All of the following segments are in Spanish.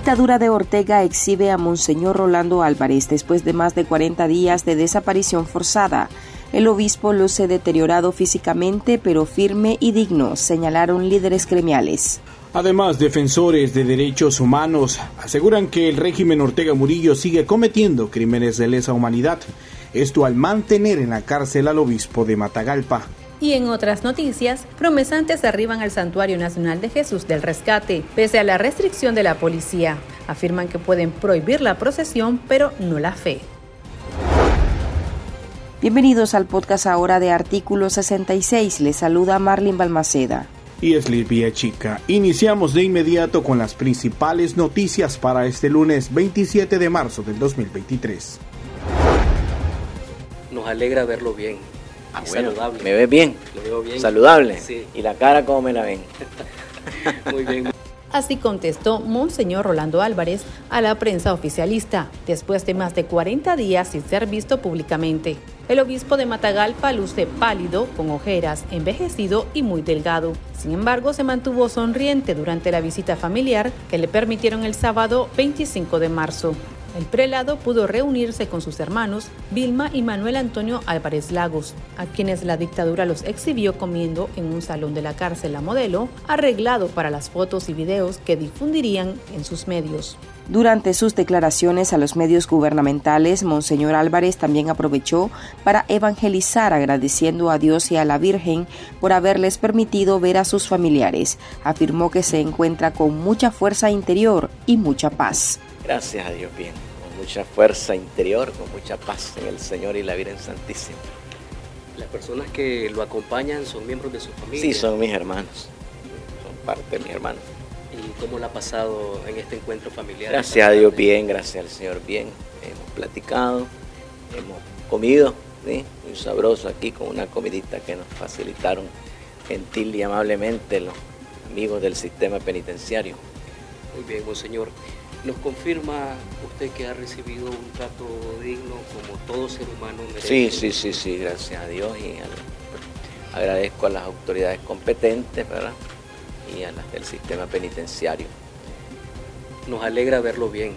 dictadura de Ortega exhibe a Monseñor Rolando Álvarez después de más de 40 días de desaparición forzada. El obispo luce deteriorado físicamente, pero firme y digno, señalaron líderes gremiales. Además, defensores de derechos humanos aseguran que el régimen Ortega Murillo sigue cometiendo crímenes de lesa humanidad, esto al mantener en la cárcel al obispo de Matagalpa. Y en otras noticias, promesantes arriban al Santuario Nacional de Jesús del Rescate, pese a la restricción de la policía. Afirman que pueden prohibir la procesión, pero no la fe. Bienvenidos al podcast ahora de Artículo 66. Les saluda Marlin Balmaceda y es Livia Chica. Iniciamos de inmediato con las principales noticias para este lunes 27 de marzo del 2023. Nos alegra verlo bien. Ah, saludable. ¿Me ves bien? Lo veo bien. ¿Saludable? Sí. ¿Y la cara cómo me la ven? Muy bien. Así contestó Monseñor Rolando Álvarez a la prensa oficialista, después de más de 40 días sin ser visto públicamente. El obispo de Matagalpa luce pálido, con ojeras, envejecido y muy delgado. Sin embargo, se mantuvo sonriente durante la visita familiar que le permitieron el sábado 25 de marzo. El prelado pudo reunirse con sus hermanos Vilma y Manuel Antonio Álvarez Lagos, a quienes la dictadura los exhibió comiendo en un salón de la cárcel a modelo, arreglado para las fotos y videos que difundirían en sus medios. Durante sus declaraciones a los medios gubernamentales, Monseñor Álvarez también aprovechó para evangelizar agradeciendo a Dios y a la Virgen por haberles permitido ver a sus familiares. Afirmó que se encuentra con mucha fuerza interior y mucha paz. Gracias a Dios, bien, con mucha fuerza interior, con mucha paz en el Señor y la Virgen Santísima. ¿Las personas que lo acompañan son miembros de su familia? Sí, son mis hermanos, son parte de mis hermanos. ¿Y cómo la ha pasado en este encuentro familiar? Gracias a Dios, bien, gracias al Señor, bien. Hemos platicado, hemos comido, muy sabroso aquí con una comidita que nos facilitaron gentil y amablemente los amigos del sistema penitenciario. Muy bien, monseñor. ¿Nos confirma usted que ha recibido un trato digno como todo ser humano merece? Sí, sí, sí, sí, gracias a Dios y agradezco a las autoridades competentes ¿verdad? y a las del sistema penitenciario. Nos alegra verlo bien.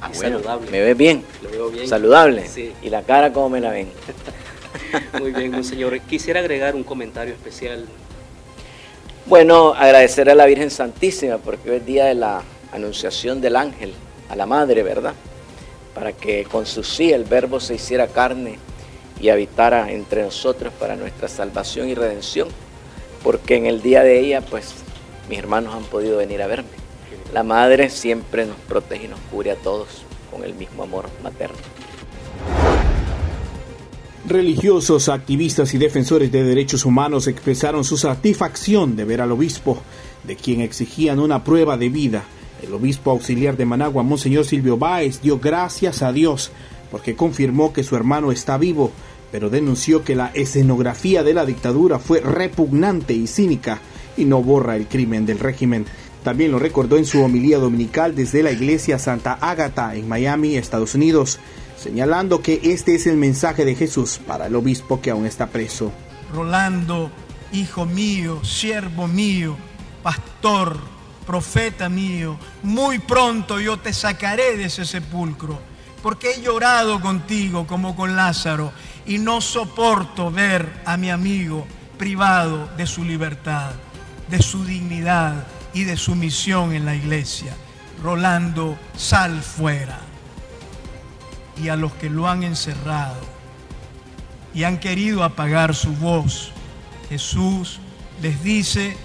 Ah, saludable. ¿Me ves bien? Lo veo bien. ¿Saludable? Sí. ¿Y la cara cómo me la ven? Muy bien, monseñor. Quisiera agregar un comentario especial. Bueno, agradecer a la Virgen Santísima porque hoy es día de la anunciación del ángel a la madre, ¿verdad? Para que con su sí el verbo se hiciera carne y habitara entre nosotros para nuestra salvación y redención, porque en el día de ella, pues mis hermanos han podido venir a verme. La madre siempre nos protege y nos cubre a todos con el mismo amor materno. Religiosos, activistas y defensores de derechos humanos expresaron su satisfacción de ver al obispo, de quien exigían una prueba de vida el obispo auxiliar de Managua, Monseñor Silvio Báez, dio gracias a Dios porque confirmó que su hermano está vivo, pero denunció que la escenografía de la dictadura fue repugnante y cínica y no borra el crimen del régimen. También lo recordó en su homilía dominical desde la iglesia Santa Ágata en Miami, Estados Unidos, señalando que este es el mensaje de Jesús para el obispo que aún está preso. Rolando, hijo mío, siervo mío, pastor, profeta mío, muy pronto yo te sacaré de ese sepulcro, porque he llorado contigo como con Lázaro y no soporto ver a mi amigo privado de su libertad, de su dignidad y de su misión en la iglesia. Rolando, sal fuera. Y a los que lo han encerrado y han querido apagar su voz, Jesús les dice,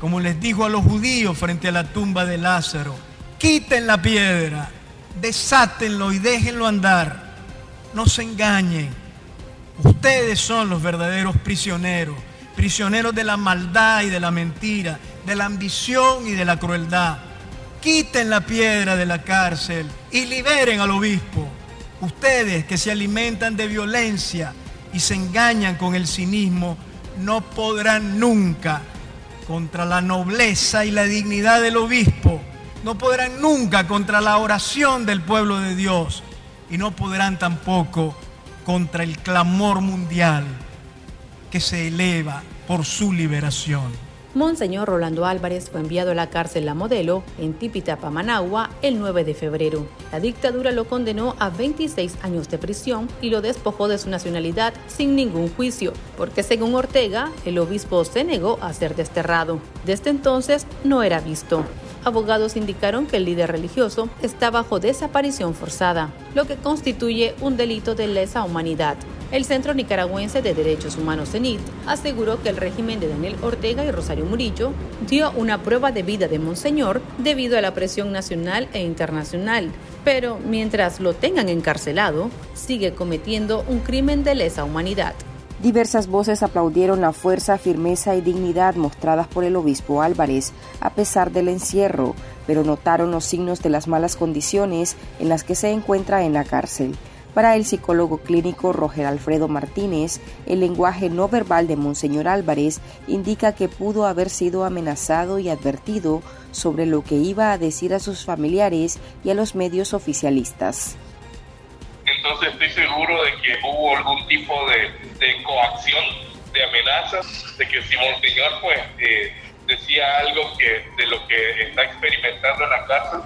como les dijo a los judíos frente a la tumba de Lázaro, quiten la piedra, desátenlo y déjenlo andar. No se engañen. Ustedes son los verdaderos prisioneros, prisioneros de la maldad y de la mentira, de la ambición y de la crueldad. Quiten la piedra de la cárcel y liberen al obispo. Ustedes que se alimentan de violencia y se engañan con el cinismo, no podrán nunca contra la nobleza y la dignidad del obispo, no podrán nunca contra la oración del pueblo de Dios y no podrán tampoco contra el clamor mundial que se eleva por su liberación. Monseñor Rolando Álvarez fue enviado a la cárcel La Modelo en Tipitapa, Managua, el 9 de febrero. La dictadura lo condenó a 26 años de prisión y lo despojó de su nacionalidad sin ningún juicio, porque según Ortega, el obispo se negó a ser desterrado. Desde entonces no era visto abogados indicaron que el líder religioso está bajo desaparición forzada, lo que constituye un delito de lesa humanidad. El Centro Nicaragüense de Derechos Humanos CENIT aseguró que el régimen de Daniel Ortega y Rosario Murillo dio una prueba de vida de Monseñor debido a la presión nacional e internacional, pero mientras lo tengan encarcelado, sigue cometiendo un crimen de lesa humanidad. Diversas voces aplaudieron la fuerza, firmeza y dignidad mostradas por el obispo Álvarez a pesar del encierro, pero notaron los signos de las malas condiciones en las que se encuentra en la cárcel. Para el psicólogo clínico Roger Alfredo Martínez, el lenguaje no verbal de Monseñor Álvarez indica que pudo haber sido amenazado y advertido sobre lo que iba a decir a sus familiares y a los medios oficialistas entonces estoy seguro de que hubo algún tipo de, coacción, de amenazas, de que si Monseñor pues eh, decía algo que de lo que está experimentando en la cárcel,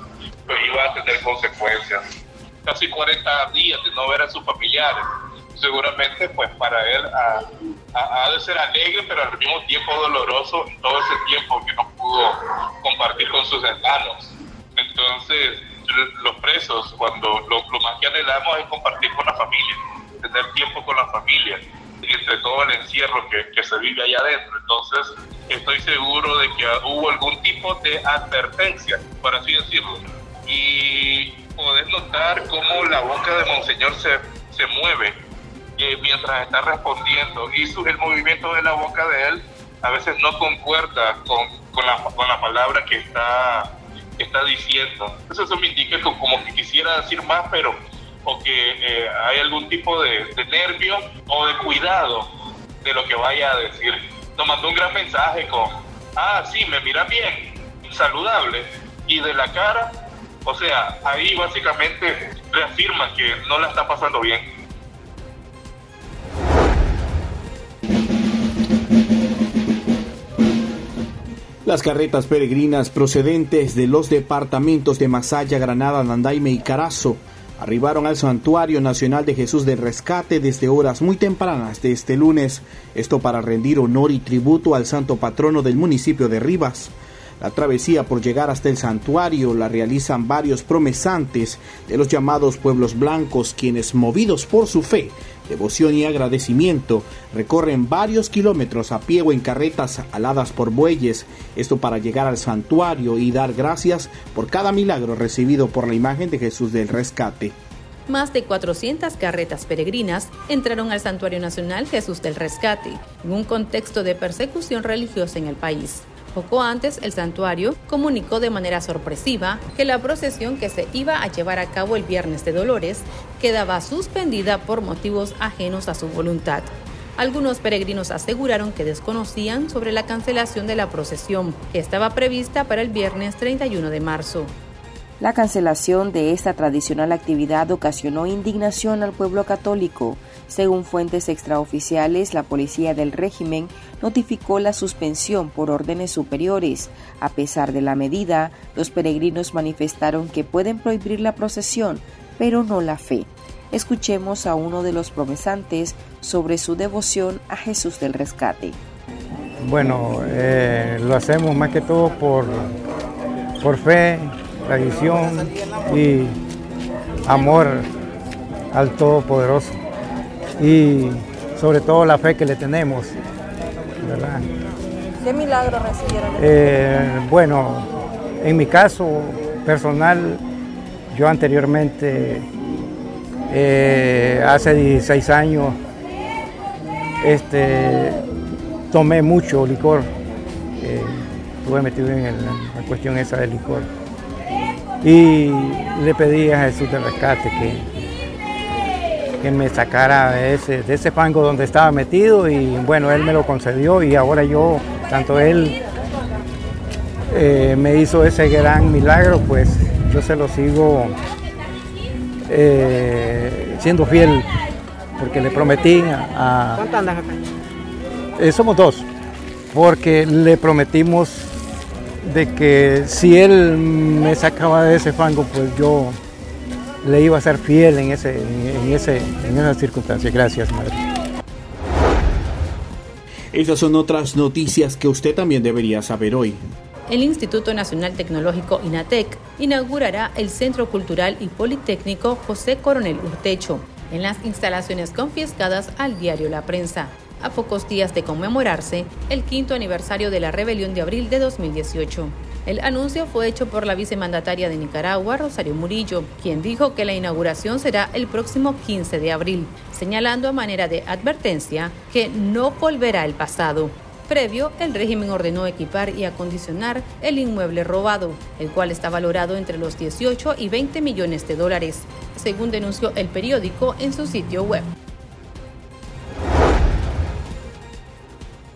pues iba a tener consecuencias. Casi 40 días de no ver a sus familiares, seguramente pues para él ha, de ser alegre, pero al mismo tiempo doloroso todo ese tiempo que no pudo compartir con sus hermanos. Entonces, los presos, cuando lo, más que anhelamos es compartir con la familia, tener tiempo con la familia, entre todo el encierro que, que se vive allá adentro. Entonces, estoy seguro de que hubo algún tipo de advertencia, por así decirlo. Y poder notar cómo la boca de Monseñor se, se mueve eh, mientras está respondiendo y su, el movimiento de la boca de él a veces no concuerda con, con, la, con la palabra que está está diciendo. Eso, eso me indica como que quisiera decir más, pero o que eh, hay algún tipo de, nervio o de cuidado de lo que vaya a decir. Nos mandó un gran mensaje con, ah, sí, me mira bien, saludable, y de la cara, o sea, ahí básicamente reafirma que no la está pasando bien. Las carretas peregrinas procedentes de los departamentos de Masaya, Granada, Nandaime y Carazo arribaron al Santuario Nacional de Jesús del Rescate desde horas muy tempranas de este lunes, esto para rendir honor y tributo al santo patrono del municipio de Rivas. La travesía por llegar hasta el santuario la realizan varios promesantes de los llamados pueblos blancos, quienes, movidos por su fe, devoción y agradecimiento, recorren varios kilómetros a pie o en carretas aladas por bueyes, esto para llegar al santuario y dar gracias por cada milagro recibido por la imagen de Jesús del Rescate. Más de 400 carretas peregrinas entraron al Santuario Nacional Jesús del Rescate, en un contexto de persecución religiosa en el país. Poco antes, el santuario comunicó de manera sorpresiva que la procesión que se iba a llevar a cabo el viernes de Dolores quedaba suspendida por motivos ajenos a su voluntad. Algunos peregrinos aseguraron que desconocían sobre la cancelación de la procesión, que estaba prevista para el viernes 31 de marzo. La cancelación de esta tradicional actividad ocasionó indignación al pueblo católico. Según fuentes extraoficiales, la policía del régimen notificó la suspensión por órdenes superiores. A pesar de la medida, los peregrinos manifestaron que pueden prohibir la procesión, pero no la fe. Escuchemos a uno de los promesantes sobre su devoción a Jesús del Rescate. Bueno, eh, lo hacemos más que todo por, por fe, tradición y amor al Todopoderoso y sobre todo la fe que le tenemos. ¿Qué milagro recibieron? Eh, bueno, en mi caso personal, yo anteriormente, eh, hace 16 años, este, tomé mucho licor, eh, estuve metido en la cuestión esa del licor y le pedí a Jesús de rescate que, que me sacara de ese, de ese fango donde estaba metido y bueno, él me lo concedió y ahora yo, tanto él eh, me hizo ese gran milagro, pues yo se lo sigo eh, siendo fiel porque le prometí a... ¿Cuánto andas acá? Eh, somos dos porque le prometimos de que si él me sacaba de ese fango, pues yo le iba a ser fiel en, ese, en, ese, en esa circunstancia. Gracias, madre. Esas son otras noticias que usted también debería saber hoy. El Instituto Nacional Tecnológico INATEC inaugurará el Centro Cultural y Politécnico José Coronel Urtecho en las instalaciones confiscadas al diario La Prensa a pocos días de conmemorarse el quinto aniversario de la rebelión de abril de 2018. El anuncio fue hecho por la vicemandataria de Nicaragua, Rosario Murillo, quien dijo que la inauguración será el próximo 15 de abril, señalando a manera de advertencia que no volverá el pasado. Previo, el régimen ordenó equipar y acondicionar el inmueble robado, el cual está valorado entre los 18 y 20 millones de dólares, según denunció el periódico en su sitio web.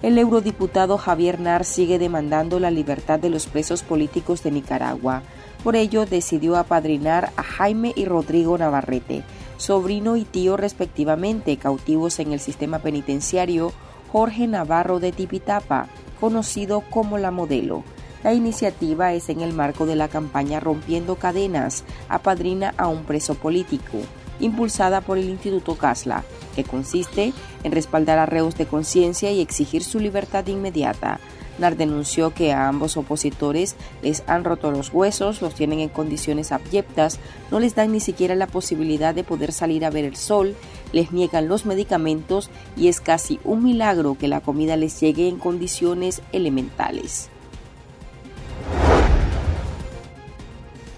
El eurodiputado Javier Nar sigue demandando la libertad de los presos políticos de Nicaragua. Por ello, decidió apadrinar a Jaime y Rodrigo Navarrete, sobrino y tío respectivamente, cautivos en el sistema penitenciario Jorge Navarro de Tipitapa, conocido como la modelo. La iniciativa es en el marco de la campaña Rompiendo Cadenas, apadrina a un preso político impulsada por el Instituto Casla, que consiste en respaldar a reos de conciencia y exigir su libertad inmediata. NAR denunció que a ambos opositores les han roto los huesos, los tienen en condiciones abyectas, no les dan ni siquiera la posibilidad de poder salir a ver el sol, les niegan los medicamentos y es casi un milagro que la comida les llegue en condiciones elementales.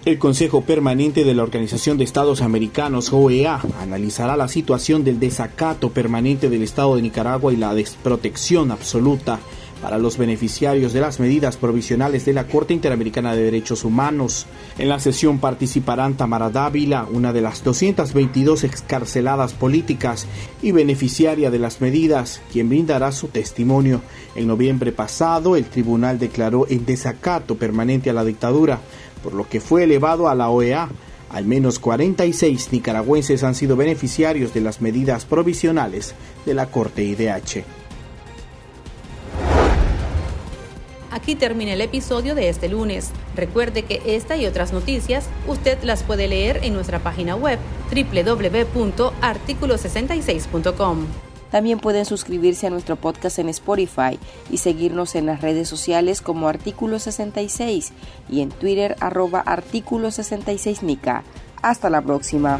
El Consejo Permanente de la Organización de Estados Americanos, OEA, analizará la situación del desacato permanente del Estado de Nicaragua y la desprotección absoluta para los beneficiarios de las medidas provisionales de la Corte Interamericana de Derechos Humanos. En la sesión participarán Tamara Dávila, una de las 222 excarceladas políticas y beneficiaria de las medidas, quien brindará su testimonio. En noviembre pasado, el tribunal declaró en desacato permanente a la dictadura por lo que fue elevado a la OEA. Al menos 46 nicaragüenses han sido beneficiarios de las medidas provisionales de la Corte IDH. Aquí termina el episodio de este lunes. Recuerde que esta y otras noticias usted las puede leer en nuestra página web www.articulo66.com. También pueden suscribirse a nuestro podcast en Spotify y seguirnos en las redes sociales como Artículo 66 y en Twitter arroba Artículo 66 Nica. Hasta la próxima.